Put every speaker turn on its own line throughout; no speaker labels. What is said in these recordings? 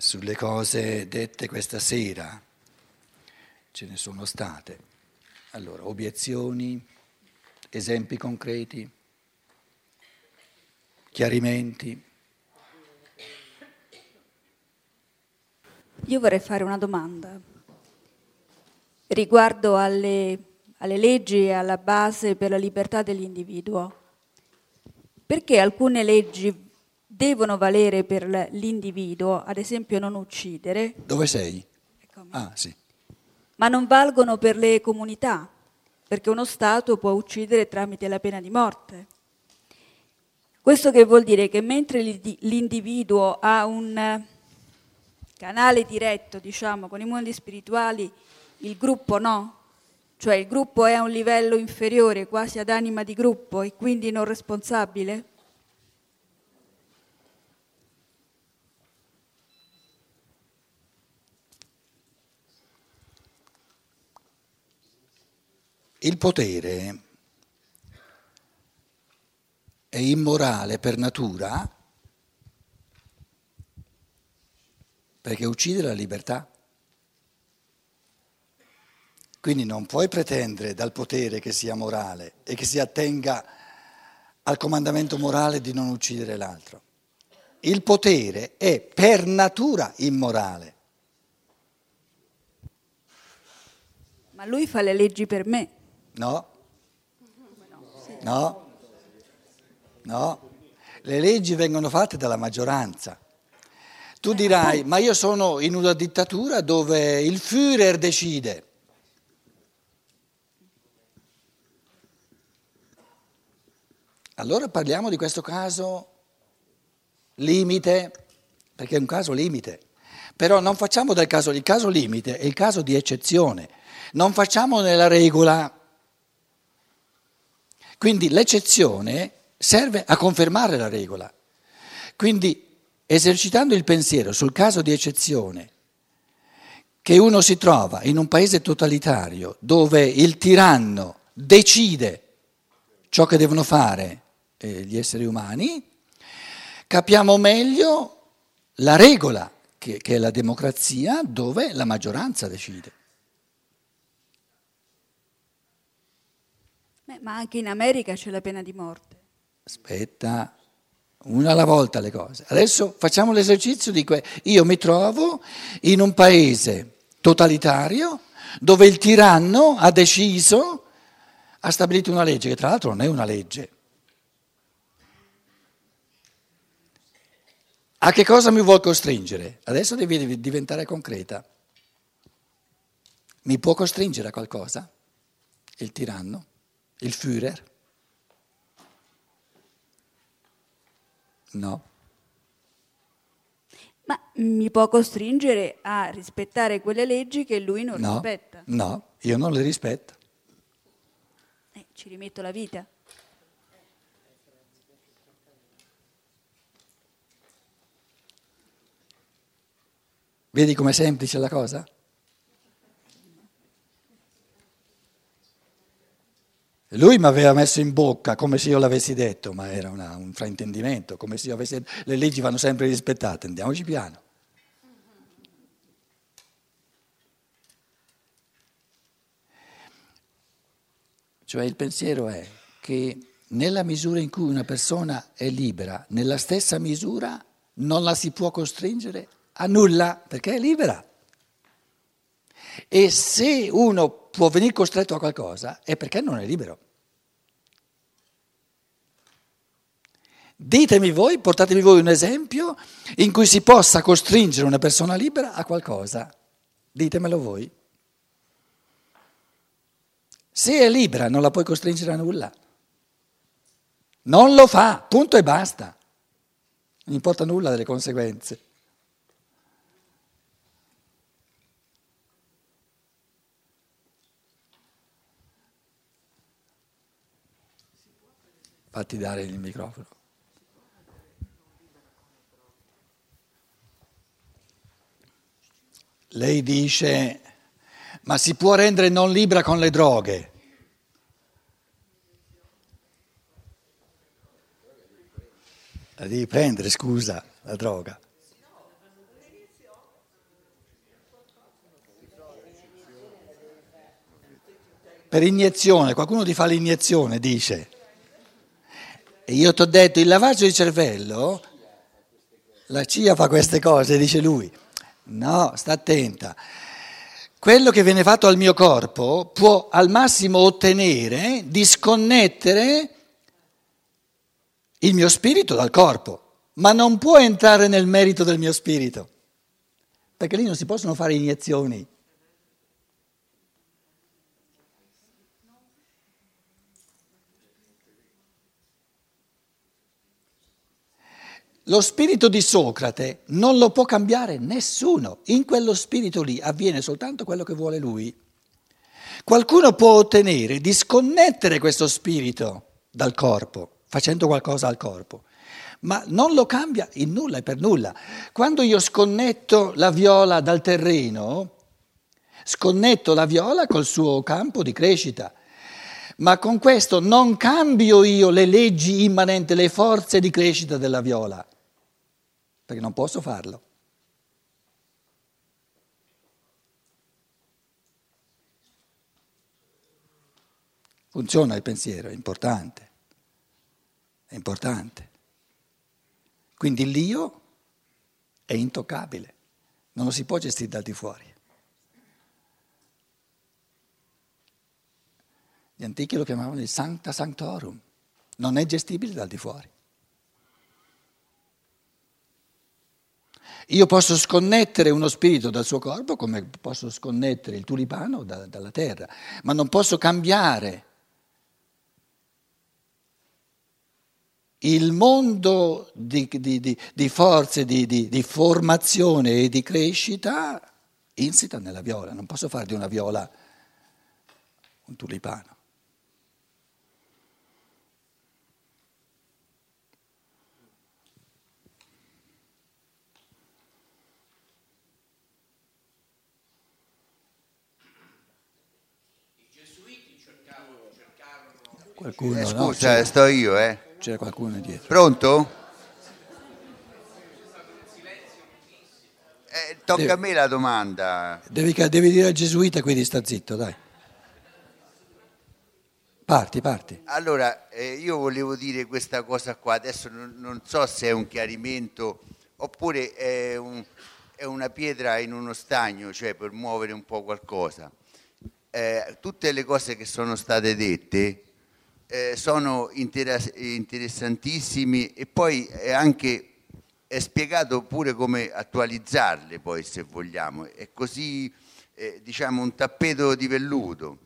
sulle cose dette questa sera. Ce ne sono state. Allora, obiezioni, esempi concreti, chiarimenti.
Io vorrei fare una domanda riguardo alle, alle leggi e alla base per la libertà dell'individuo. Perché alcune leggi devono valere per l'individuo, ad esempio non uccidere.
Dove sei? Eccomi. Ah, sì.
Ma non valgono per le comunità, perché uno Stato può uccidere tramite la pena di morte. Questo che vuol dire che mentre l'individuo ha un canale diretto, diciamo, con i mondi spirituali, il gruppo no, cioè il gruppo è a un livello inferiore, quasi ad anima di gruppo e quindi non responsabile?
Il potere è immorale per natura perché uccide la libertà. Quindi non puoi pretendere dal potere che sia morale e che si attenga al comandamento morale di non uccidere l'altro. Il potere è per natura immorale.
Ma lui fa le leggi per me.
No. No. No. Le leggi vengono fatte dalla maggioranza. Tu dirai, ma io sono in una dittatura dove il Führer decide. Allora parliamo di questo caso limite, perché è un caso limite. Però non facciamo del caso, il caso limite è il caso di eccezione. Non facciamo nella regola. Quindi l'eccezione serve a confermare la regola. Quindi esercitando il pensiero sul caso di eccezione, che uno si trova in un paese totalitario dove il tiranno decide ciò che devono fare eh, gli esseri umani, capiamo meglio la regola che, che è la democrazia dove la maggioranza decide.
Ma anche in America c'è la pena di morte.
Aspetta, una alla volta le cose. Adesso facciamo l'esercizio di que- io mi trovo in un paese totalitario dove il tiranno ha deciso, ha stabilito una legge che tra l'altro non è una legge. A che cosa mi vuol costringere? Adesso devi diventare concreta. Mi può costringere a qualcosa? Il tiranno? Il Führer? No.
Ma mi può costringere a rispettare quelle leggi che lui non
no,
rispetta?
No, io non le rispetto.
Eh, ci rimetto la vita.
Vedi com'è semplice la cosa? Lui mi aveva messo in bocca come se io l'avessi detto, ma era una, un fraintendimento, come se io avessi detto, le leggi vanno sempre rispettate, andiamoci piano. Cioè il pensiero è che nella misura in cui una persona è libera, nella stessa misura non la si può costringere a nulla, perché è libera. E se uno può venire costretto a qualcosa è perché non è libero. Ditemi voi, portatemi voi un esempio in cui si possa costringere una persona libera a qualcosa. Ditemelo voi. Se è libera non la puoi costringere a nulla. Non lo fa, punto e basta. Non importa nulla delle conseguenze. Fatti dare il microfono. Lei dice, ma si può rendere non libera con le droghe. La devi prendere, scusa, la droga. Per iniezione, qualcuno ti fa l'iniezione, dice. E io ti ho detto, il lavaggio di cervello, la CIA fa queste cose, dice lui. No, sta attenta. Quello che viene fatto al mio corpo può al massimo ottenere, disconnettere il mio spirito dal corpo, ma non può entrare nel merito del mio spirito, perché lì non si possono fare iniezioni. Lo spirito di Socrate non lo può cambiare nessuno, in quello spirito lì avviene soltanto quello che vuole lui. Qualcuno può ottenere di sconnettere questo spirito dal corpo, facendo qualcosa al corpo, ma non lo cambia in nulla e per nulla. Quando io sconnetto la viola dal terreno, sconnetto la viola col suo campo di crescita, ma con questo non cambio io le leggi immanenti, le forze di crescita della viola perché non posso farlo. Funziona il pensiero, è importante, è importante. Quindi l'io è intoccabile, non lo si può gestire dal di fuori. Gli antichi lo chiamavano il sancta sanctorum, non è gestibile dal di fuori. Io posso sconnettere uno spirito dal suo corpo come posso sconnettere il tulipano da, dalla terra, ma non posso cambiare il mondo di, di, di, di forze, di, formazione e di crescita insita nella viola. Non posso fare di una viola un tulipano.
Qualcuno, eh, scusa, no? sto io, eh.
C'è qualcuno dietro.
Pronto? Eh, tocca devi, a me la domanda.
Devi, devi, dire al gesuita, quindi sta zitto, dai. Parti, parti.
Allora, eh, io volevo dire questa cosa qua, adesso non, non so se è un chiarimento oppure è, un, è, una pietra in uno stagno, cioè per muovere un po' qualcosa. Eh, tutte le cose che sono state dette eh, sono interessantissimi e poi è anche è spiegato pure come attualizzarle poi se vogliamo, è così eh, diciamo un tappeto di velluto.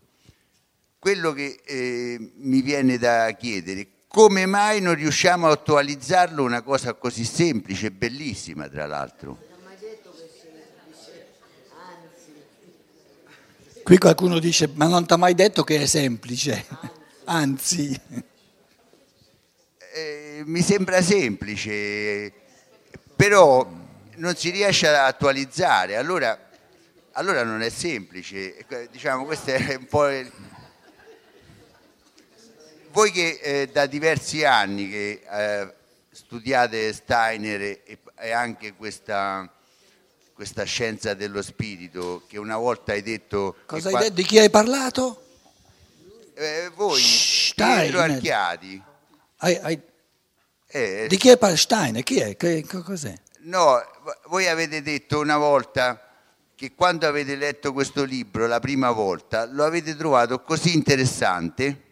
Quello che eh, mi viene da chiedere, come mai non riusciamo a attualizzarlo una cosa così semplice e bellissima tra l'altro?
Qui qualcuno dice, ma non ti ha mai detto che è semplice anzi.
Eh, mi sembra semplice, però non si riesce ad attualizzare, allora, allora non è semplice. Diciamo, questo è un po'... Il... Voi che eh, da diversi anni che eh, studiate Steiner e, e anche questa, questa, scienza dello spirito, che una volta hai detto...
Cosa hai qua... detto? Di chi hai parlato?
Eh, voi, Pietro Archiadi.
Hai, hai... Eh, di chi è Stein? Chi è? Che, cos'è?
No, voi avete detto una volta che quando avete letto questo libro la prima volta lo avete trovato così interessante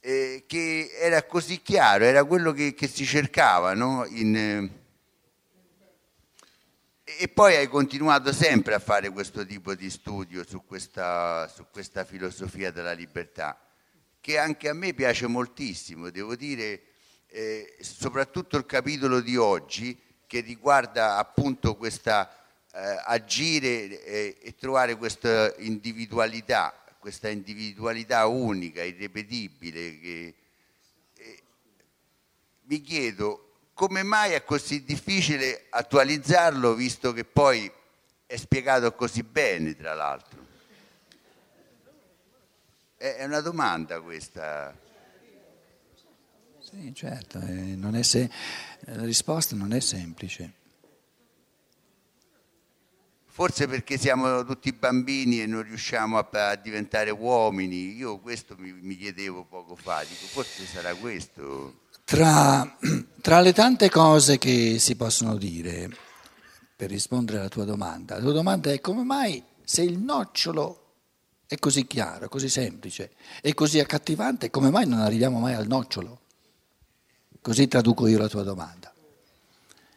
eh, che era così chiaro, era quello che, che si cercava no? In, eh, e poi hai continuato sempre a fare questo tipo di studio su questa, su questa, filosofia della libertà, che anche a me piace moltissimo, devo dire, eh, soprattutto il capitolo di oggi che riguarda appunto questa eh, agire eh, e trovare questa individualità, questa individualità unica, irrepetibile, che eh, mi chiedo come mai è così difficile attualizzarlo visto che poi è spiegato così bene, tra l'altro? È una domanda questa.
Sì, certo, eh, se... la risposta non è semplice.
Forse perché siamo tutti bambini e non riusciamo a, a diventare uomini. Io questo mi, mi, chiedevo poco fa, dico, forse sarà questo.
Tra, tra le tante cose che si possono dire, per rispondere alla tua domanda, la tua domanda è come mai se il nocciolo è così chiaro, così semplice e così accattivante, come mai non arriviamo mai al nocciolo? Così traduco io la tua domanda.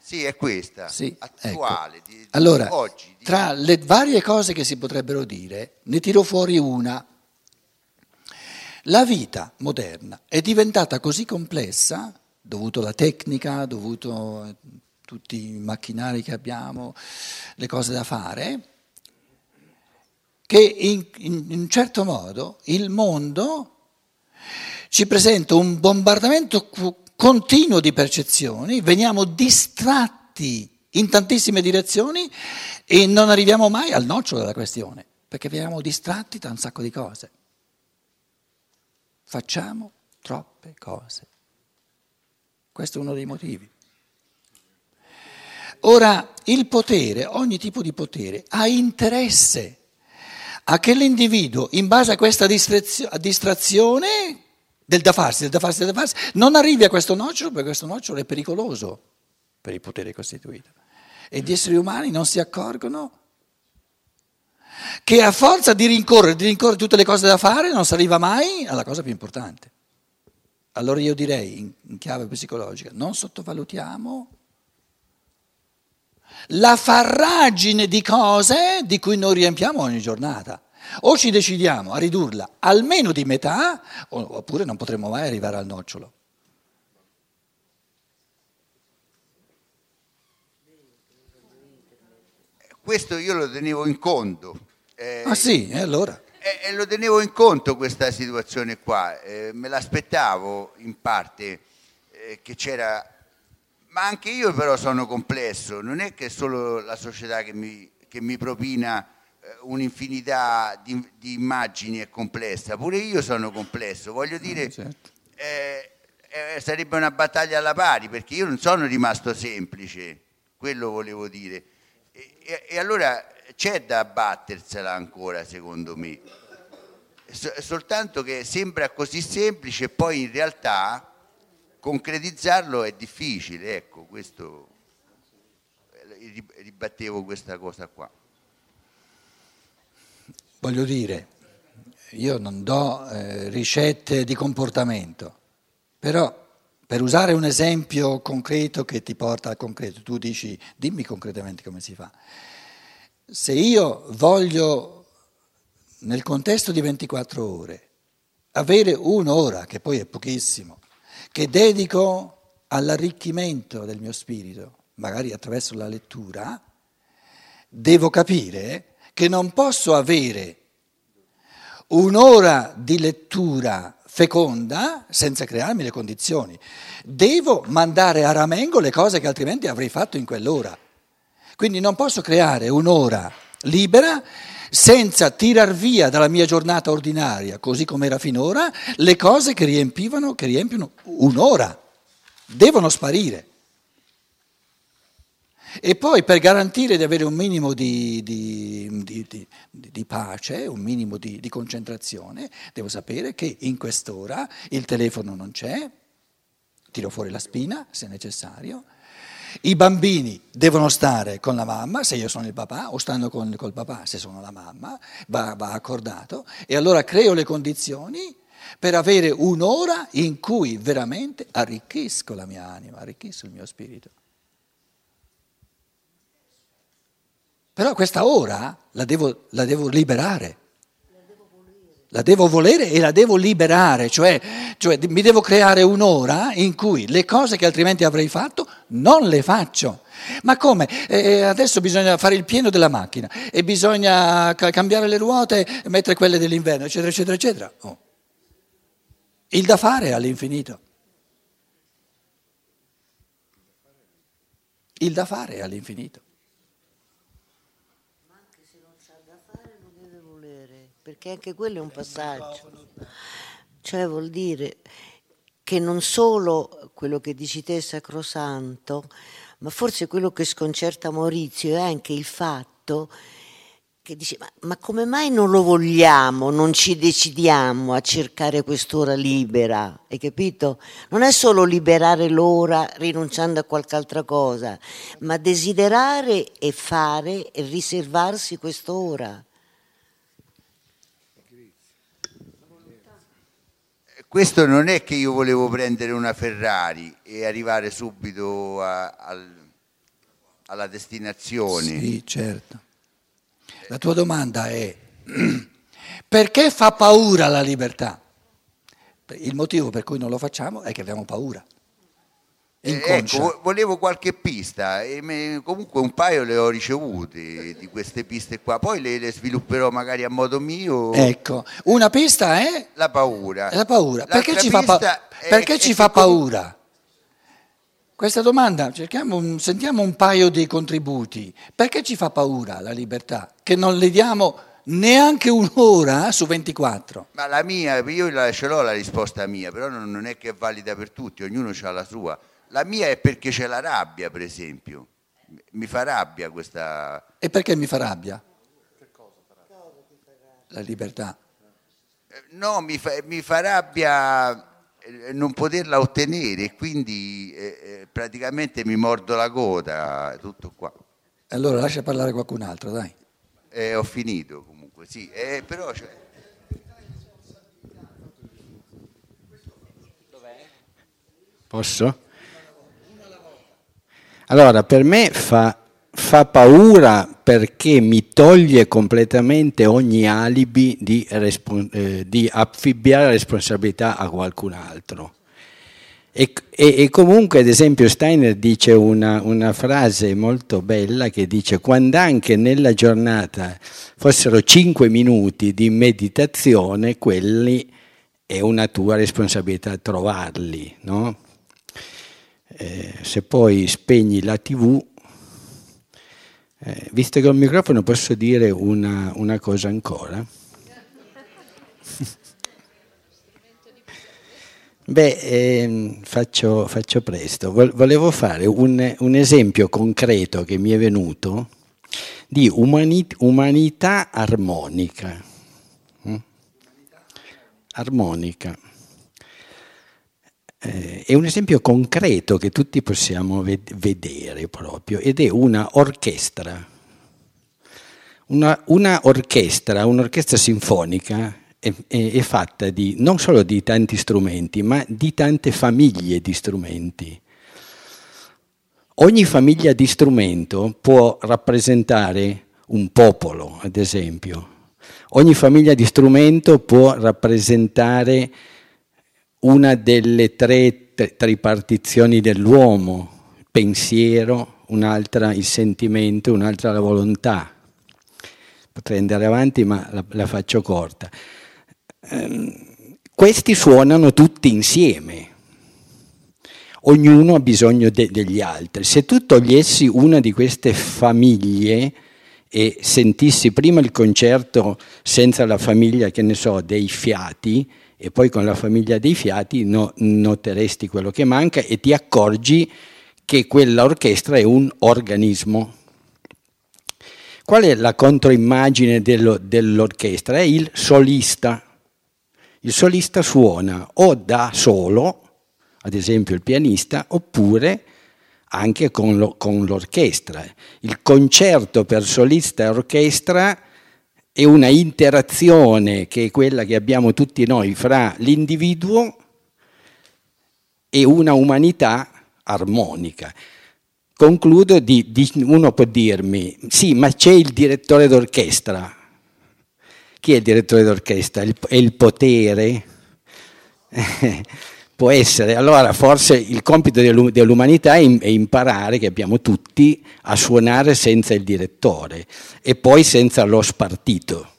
Sì, è questa, sì, attuale.
Ecco. Di, di allora, oggi, di... tra le varie cose che si potrebbero dire, ne tiro fuori una. La vita moderna è diventata così complessa, dovuto alla tecnica, dovuto a tutti i macchinari che abbiamo, le cose da fare, che in, in, un certo modo il mondo ci presenta un bombardamento continuo di percezioni, veniamo distratti in tantissime direzioni e non arriviamo mai al nocciolo della questione, perché veniamo distratti da un sacco di cose. Facciamo troppe cose. Questo è uno dei motivi. Ora, il potere, ogni tipo di potere, ha interesse a che l'individuo, in base a questa distrazione del da farsi, del da farsi, del da farsi, non arrivi a questo nocciolo perché questo nocciolo è pericoloso per il potere costituito. E gli esseri umani non si accorgono che a forza di rincorrere, di rincorrere tutte le cose da fare, non si arriva mai alla cosa più importante. Allora io direi, in, chiave psicologica, non sottovalutiamo la farragine di cose di cui noi riempiamo ogni giornata. O ci decidiamo a ridurla almeno di metà, oppure non potremo mai arrivare al nocciolo.
Questo io lo tenevo in conto.
Eh, ah sì, e allora?
E, e, lo tenevo in conto questa situazione qua, eh, me l'aspettavo in parte eh, che c'era ma anche io però sono complesso, non è che è solo la società che mi, che mi propina eh, un'infinità di, di, immagini è complessa, pure io sono complesso, voglio dire, eh, certo. eh, eh, sarebbe una battaglia alla pari perché io non sono rimasto semplice, quello volevo dire. E, e, e allora c'è da battersela ancora secondo me, soltanto che sembra così semplice e poi in realtà concretizzarlo è difficile, ecco, questo, eh, ribattevo questa cosa qua.
Voglio dire, io non do eh, ricette di comportamento, però per usare un esempio concreto che ti porta al concreto, tu dici dimmi concretamente come si fa. Se io voglio nel contesto di 24 ore avere un'ora, che poi è pochissimo, che dedico all'arricchimento del mio spirito, magari attraverso la lettura, devo capire che non posso avere un'ora di lettura feconda senza crearmi le condizioni. Devo mandare a ramengo le cose che altrimenti avrei fatto in quell'ora. Quindi non posso creare un'ora libera senza tirar via dalla mia giornata ordinaria, così come era finora, le cose che riempivano, che riempiono un'ora. Devono sparire. E poi per garantire di avere un minimo di, di, di, di pace, un minimo di, concentrazione, devo sapere che in quest'ora il telefono non c'è, tiro fuori la spina se necessario, i bambini devono stare con la mamma, se io sono il papà, o stanno con, col papà, se sono la mamma, va, va accordato, e allora creo le condizioni per avere un'ora in cui veramente arricchisco la mia anima, arricchisco il mio spirito. Però questa ora la devo, la devo liberare la devo volere e la devo liberare, cioè, cioè, mi devo creare un'ora in cui le cose che altrimenti avrei fatto non le faccio. Ma come? Eh, adesso bisogna fare il pieno della macchina e bisogna ca- cambiare le ruote e mettere quelle dell'inverno, eccetera, eccetera, eccetera. Oh. Il da fare all'infinito. Il da fare all'infinito.
Perché anche quello è un passaggio. Cioè vuol dire che non solo quello che dici te è sacrosanto, ma forse quello che sconcerta Maurizio è anche il fatto che dice ma, ma, come mai non lo vogliamo, non ci decidiamo a cercare quest'ora libera, hai capito? Non è solo liberare l'ora rinunciando a qualche altra cosa, ma desiderare e fare e riservarsi quest'ora.
Questo non è che io volevo prendere una Ferrari e arrivare subito a, a, alla destinazione.
Sì, certo la tua domanda è perché fa paura la libertà? Il motivo per cui non lo facciamo è che abbiamo paura.
Eh, ecco, volevo qualche pista, e comunque un paio le ho ricevute di queste piste qua, poi le, le svilupperò magari a modo mio.
Ecco, una pista è?
La paura.
La paura. Perché ci fa, pa- perché ci fa paura? Questa domanda, cerchiamo, sentiamo un paio di contributi. Perché ci fa paura la libertà? Che non le diamo neanche un'ora su 24?
Ma la mia, io ce l'ho la risposta mia, però non è che è valida per tutti, ognuno ha la sua. La mia è perché c'è la rabbia, per esempio. Mi fa rabbia questa...
E perché mi fa rabbia? Che cosa fa rabbia? La libertà.
Eh, no, mi fa, mi fa rabbia eh, non poterla ottenere quindi eh, eh, praticamente mi mordo la coda, tutto qua.
Allora lascia parlare qualcun altro, dai.
Eh, ho finito comunque, sì, eh, però... Cioè...
Posso? Allora, per me fa fa paura perché mi toglie completamente ogni alibi di, eh, di affibbiare responsabilità a qualcun altro. E, e, e, comunque, ad esempio, Steiner dice una, una, frase molto bella che dice quando anche nella giornata fossero cinque minuti di meditazione, quelli è una tua responsabilità trovarli. No? Eh, se poi spegni la tv eh, visto che ho il microfono posso dire una, una cosa ancora? Beh, ehm, faccio, faccio, presto. Volevo fare un, un, esempio concreto che mi è venuto di umanit- umanità armonica. Mm? Armonica eh, è un esempio concreto che tutti possiamo ved- vedere proprio ed è una orchestra. Una, una orchestra, un'orchestra sinfonica è, è, è, fatta di, non solo di tanti strumenti, ma di tante famiglie di strumenti. Ogni famiglia di strumento può rappresentare un popolo, ad esempio. Ogni famiglia di strumento può rappresentare una delle tre tripartizioni dell'uomo, pensiero, un'altra il sentimento, un'altra la volontà. Potrei andare avanti ma la, la faccio corta. Ehm, questi suonano tutti insieme, ognuno ha bisogno de- degli altri. Se tu togliessi una di queste famiglie e sentissi prima il concerto senza la famiglia, che ne so, dei fiati, e poi con la famiglia dei fiati no, noteresti quello che manca e ti accorgi che quella orchestra è un organismo. Qual è la controimmagine dello, dell'orchestra? È il solista. Il solista suona o da solo, ad esempio il pianista, oppure anche con, lo, con l'orchestra. Il concerto per solista e orchestra è una interazione che è quella che abbiamo tutti noi fra l'individuo e una umanità armonica. Concludo di, di, uno può dirmi, sì, ma c'è il direttore d'orchestra. Chi è il direttore d'orchestra? è il potere? Può essere, allora forse il compito dell'umanità è imparare che abbiamo tutti a suonare senza il direttore e poi senza lo spartito.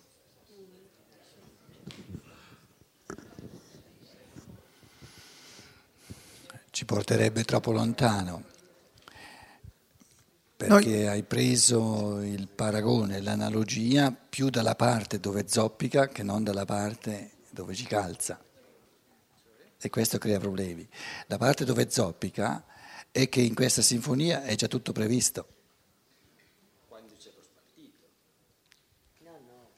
Ci porterebbe troppo lontano, perché Noi... hai preso il paragone, l'analogia più dalla parte dove zoppica che non dalla parte dove ci calza e questo crea problemi. La parte dove zoppica è che in questa sinfonia è già tutto previsto.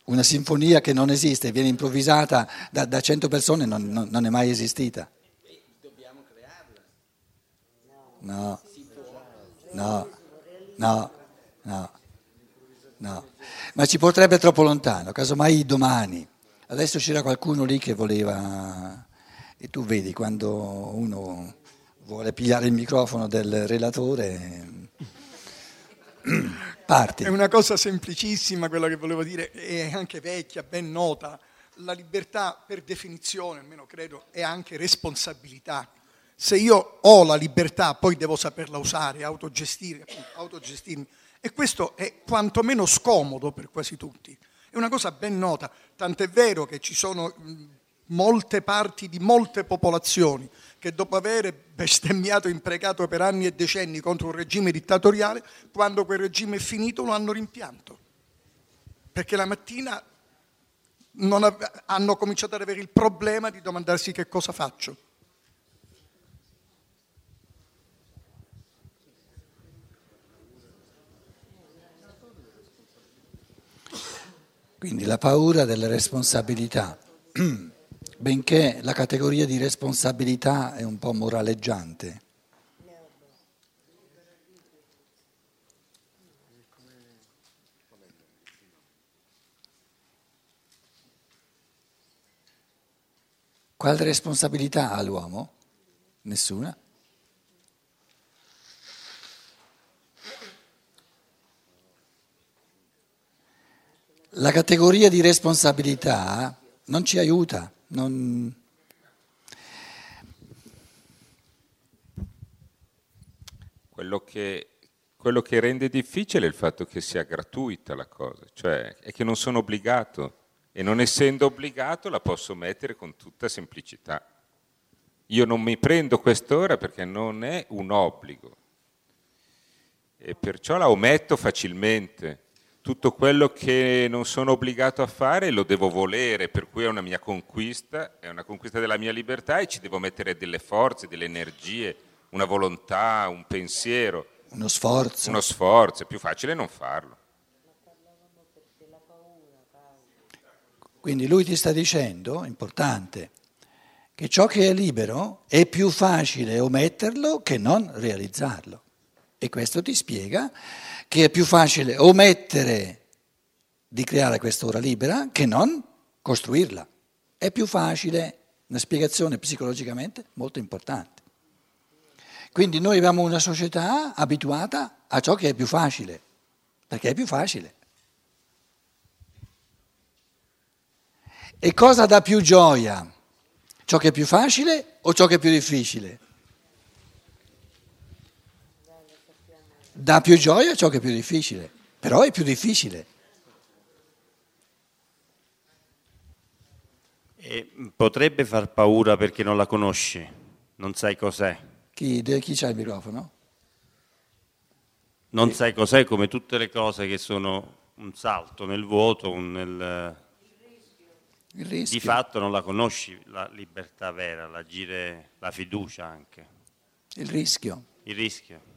Una sinfonia che non esiste, viene improvvisata da, da 100 persone, non, non, non, è mai esistita. Dobbiamo crearla. No, no, no, no, no. Ma ci porterebbe troppo lontano, casomai domani. Adesso c'era qualcuno lì che voleva... E tu vedi quando uno vuole pigliare il microfono del relatore Parti.
È una cosa semplicissima quella che volevo dire, è anche vecchia, ben nota. La libertà, per definizione, almeno credo, è anche responsabilità. Se io ho la libertà, poi devo saperla usare, autogestire, autogestirmi. E questo è quantomeno scomodo per quasi tutti. È una cosa ben nota, tant'è vero che ci sono molte parti di molte popolazioni che dopo aver bestemmiato e imprecato per anni e decenni contro un regime dittatoriale, quando quel regime è finito lo hanno rimpianto. Perché la mattina av- hanno cominciato ad avere il problema di domandarsi che cosa faccio.
Quindi la paura delle responsabilità. benché la categoria di responsabilità è un po' moraleggiante. Quale responsabilità ha l'uomo? Nessuna. La categoria di responsabilità non ci aiuta. Non...
Quello, che, quello che rende difficile è il fatto che sia gratuita la cosa, cioè è che non sono obbligato e non essendo obbligato la posso mettere con tutta semplicità. Io non mi prendo quest'ora perché non è un obbligo e perciò la ometto facilmente tutto quello che non sono obbligato a fare lo devo volere, per cui è una mia conquista, è una conquista della mia libertà e ci devo mettere delle forze, delle energie, una volontà, un pensiero.
Uno sforzo.
Uno sforzo, è più facile non farlo.
Quindi lui ti sta dicendo, importante, che ciò che è libero è più facile ometterlo che non realizzarlo. E questo ti spiega che è più facile omettere di creare quest'ora libera che non costruirla. È più facile, una spiegazione psicologicamente molto importante. Quindi noi abbiamo una società abituata a ciò che è più facile, perché è più facile. E cosa dà più gioia? Ciò che è più facile o ciò che è più difficile? Dà più gioia ciò che è più difficile, però è più difficile.
E potrebbe far paura perché non la conosci, non sai cos'è.
Chi, chi c'ha il microfono?
Non sai cos'è come tutte le cose che sono un salto nel vuoto, un, nel...
Il rischio.
Di fatto non la conosci la libertà vera, l'agire, la fiducia anche.
Il rischio.
Il rischio.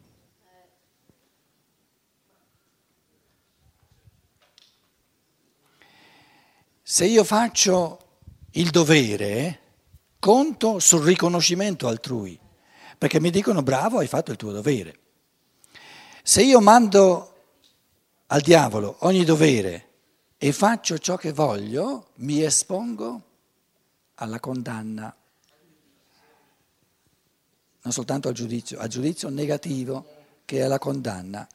Se io faccio il dovere, conto sul riconoscimento altrui, perché mi dicono bravo, hai fatto il tuo dovere. Se io mando al diavolo ogni dovere e faccio ciò che voglio, mi espongo alla condanna, non soltanto al giudizio, al giudizio negativo che è la condanna.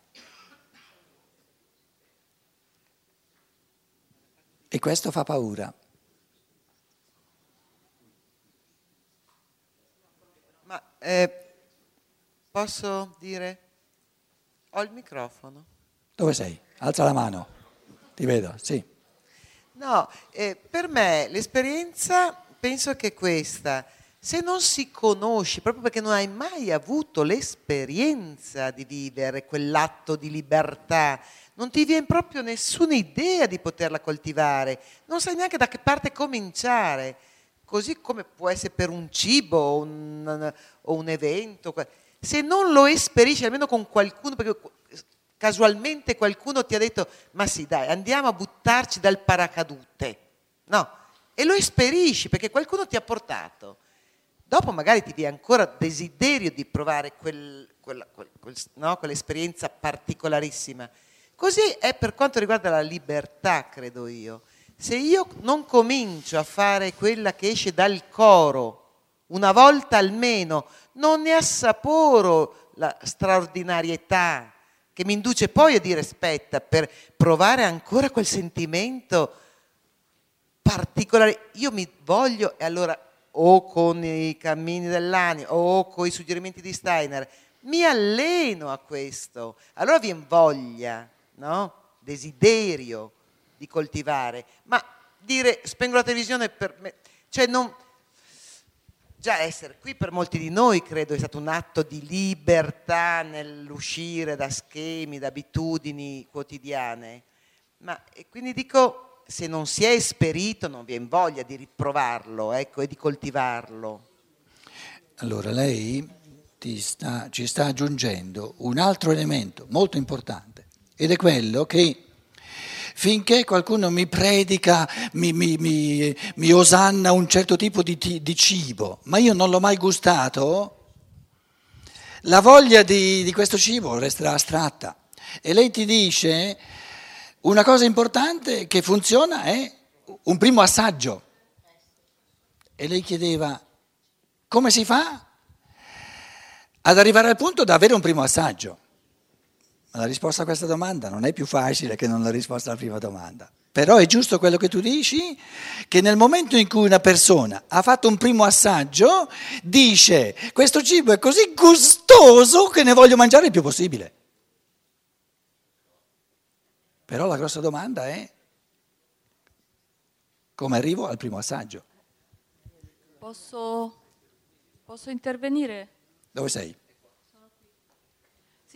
E questo fa paura.
Ma eh, posso dire? Ho il microfono.
Dove sei? Alza la mano. Ti vedo, sì.
No, eh, per me l'esperienza penso che è questa. Se non si conosce, proprio perché non hai mai avuto l'esperienza di vivere quell'atto di libertà, non ti viene proprio nessuna idea di poterla coltivare, non sai neanche da che parte cominciare, così come può essere per un cibo o un, o un evento. Se non lo esperisci almeno con qualcuno, perché casualmente qualcuno ti ha detto ma sì dai andiamo a buttarci dal paracadute, no, e lo esperisci perché qualcuno ti ha portato. Dopo magari ti viene ancora desiderio di provare quel, quella, quel, quel, no, quell'esperienza particolarissima. Così è per quanto riguarda la libertà, credo io. Se io non comincio a fare quella che esce dal coro una volta almeno, non ne assaporo la straordinarietà che mi induce poi a dire aspetta, per provare ancora quel sentimento particolare, io mi voglio e allora o con i cammini dell'anima o con i suggerimenti di Steiner, mi alleno a questo, allora viene voglia, no? desiderio di coltivare, ma dire spengo la televisione per me, cioè non, già essere qui per molti di noi credo è stato un atto di libertà nell'uscire da schemi, da abitudini quotidiane, ma quindi dico se non si è esperito non vi è voglia di riprovarlo ecco, e di coltivarlo.
Allora lei sta, ci sta aggiungendo un altro elemento molto importante ed è quello che finché qualcuno mi predica, mi, mi, mi, mi osanna un certo tipo di, di, cibo, ma io non l'ho mai gustato, la voglia di, di questo cibo resterà astratta. E lei ti dice una cosa importante che funziona è un primo assaggio. E lei chiedeva come si fa ad arrivare al punto da avere un primo assaggio. La risposta a questa domanda non è più facile che non la risposta alla prima domanda. Però è giusto quello che tu dici, che nel momento in cui una persona ha fatto un primo assaggio, dice questo cibo è così gustoso che ne voglio mangiare il più possibile. Però la grossa domanda è come arrivo al primo assaggio.
Posso, posso intervenire?
Dove sei?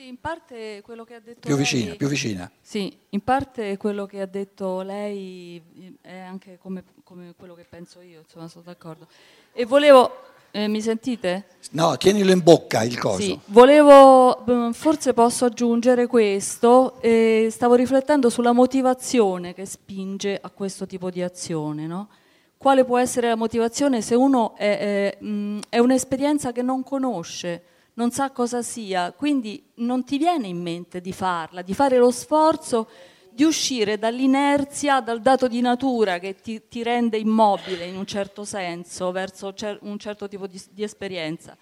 Sì, in parte quello che ha detto
più
lei,
vicina, più vicina.
Sì, in parte quello che ha detto lei è anche come, come quello che penso io, insomma, sono d'accordo. E volevo eh, mi sentite?
No, tienilo in bocca il coso.
Sì, volevo, mm, forse posso aggiungere questo, eh, stavo riflettendo sulla motivazione che spinge a questo tipo di azione, no? Quale può essere la motivazione se uno è, è, mm, è un'esperienza che non conosce, non sa cosa sia, quindi non ti viene in mente di farla, di fare lo sforzo di uscire dall'inerzia, dal dato di natura che ti, ti, rende immobile in un certo senso verso cer- un certo tipo di, di esperienza.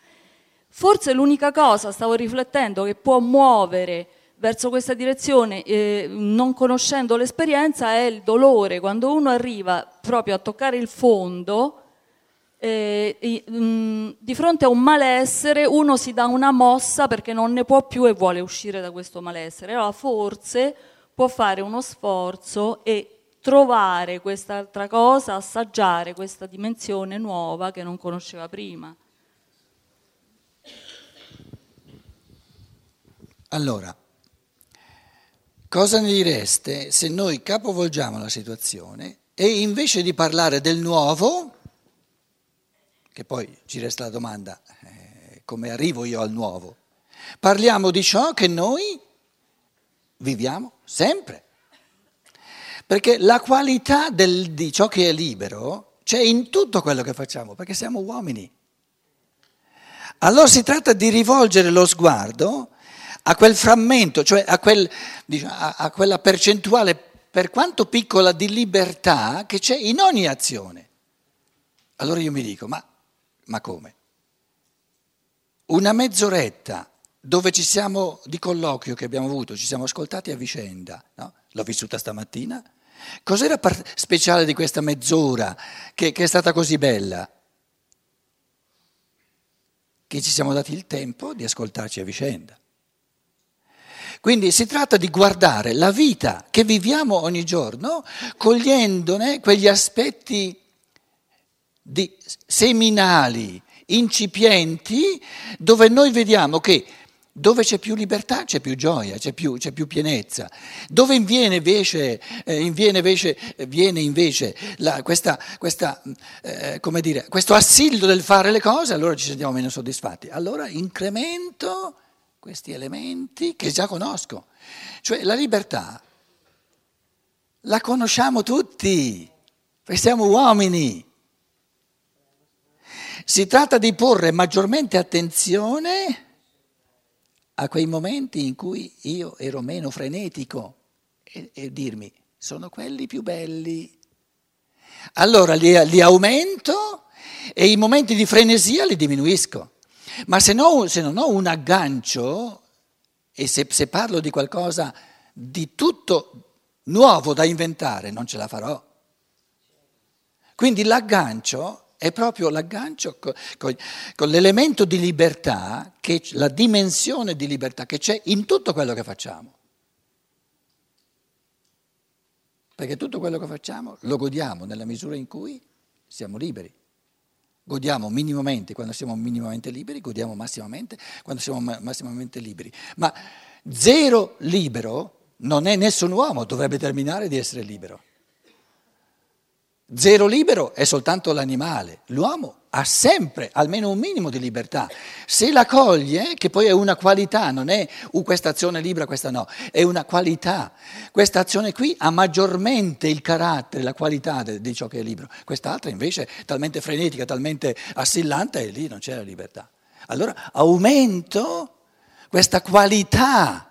Forse l'unica cosa, stavo riflettendo, che può muovere verso questa direzione, eh, non conoscendo l'esperienza, è il dolore. Quando uno arriva proprio a toccare il fondo, eh, mm, di fronte a un malessere, uno si dà una mossa perché non ne può più e vuole uscire da questo malessere. Allora forse può fare uno sforzo e trovare quest'altra cosa, assaggiare questa dimensione nuova che non conosceva prima.
Allora, cosa ne direste se noi capovolgiamo la situazione e invece di parlare del nuovo, che poi ci resta la domanda, eh, come arrivo io al nuovo, parliamo di ciò che noi viviamo sempre. Perché la qualità del, di ciò che è libero c'è in tutto quello che facciamo, perché siamo uomini. Allora si tratta di rivolgere lo sguardo a quel frammento, cioè a, quel, diciamo, a, a quella percentuale, per quanto piccola, di libertà che c'è in ogni azione. Allora io mi dico, ma, ma come? Una mezz'oretta dove ci siamo, di colloquio che abbiamo avuto, ci siamo ascoltati a vicenda, no? l'ho vissuta stamattina, cos'era par- speciale di questa mezz'ora che, che è stata così bella? Che ci siamo dati il tempo di ascoltarci a vicenda. Quindi si tratta di guardare la vita che viviamo ogni giorno, cogliendone quegli aspetti di, seminali, incipienti, dove noi vediamo che dove c'è più libertà c'è più gioia, c'è più, c'è più pienezza. Dove inviene invece, eh, inviene invece, viene invece la, questa, questa, eh, dire, questo assillo del fare le cose, allora ci sentiamo meno soddisfatti. Allora incremento questi elementi che già conosco. Cioè la libertà la conosciamo tutti, perché siamo uomini. Si tratta di porre maggiormente attenzione a quei momenti in cui io ero meno frenetico e, e dirmi sono quelli più belli. Allora li, li, aumento e i momenti di frenesia li diminuisco. Ma se, no, se non ho un aggancio e se, se parlo di qualcosa di tutto nuovo da inventare, non ce la farò. Quindi l'aggancio è proprio l'aggancio con, l'elemento di libertà, che, la dimensione di libertà che c'è in tutto quello che facciamo. Perché tutto quello che facciamo lo godiamo nella misura in cui siamo liberi. Godiamo minimamente quando siamo minimamente liberi, godiamo massimamente quando siamo massimamente liberi. Ma zero libero non è nessun uomo, dovrebbe terminare di essere libero. Zero libero è soltanto l'animale, l'uomo ha sempre almeno un minimo di libertà. Se la coglie, che poi è una qualità, non è uh, questa azione libera, questa no, è una qualità. Questa azione qui ha maggiormente il carattere, la qualità di, di ciò che è libero. Quest'altra invece è talmente frenetica, talmente assillante e lì non c'è la libertà. Allora aumento questa qualità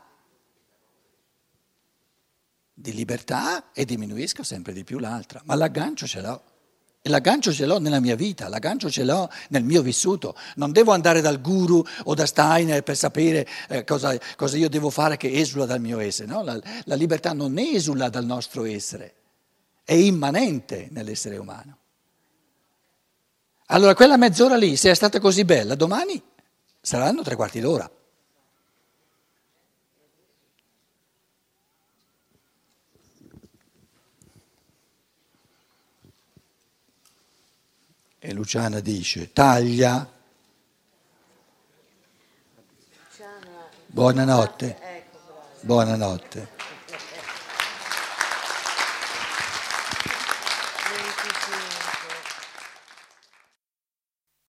di libertà e diminuisco sempre di più l'altra, ma l'aggancio ce l'ho. E l'aggancio ce l'ho nella mia vita, l'aggancio ce l'ho nel mio vissuto. Non devo andare dal guru o da Steiner per sapere eh, cosa, cosa, io devo fare che esula dal mio essere. No? La, la libertà non esula dal nostro essere, è immanente nell'essere umano. Allora quella mezz'ora lì, se è stata così bella, domani saranno tre quarti d'ora. E Luciana dice, taglia. Buonanotte. Buonanotte.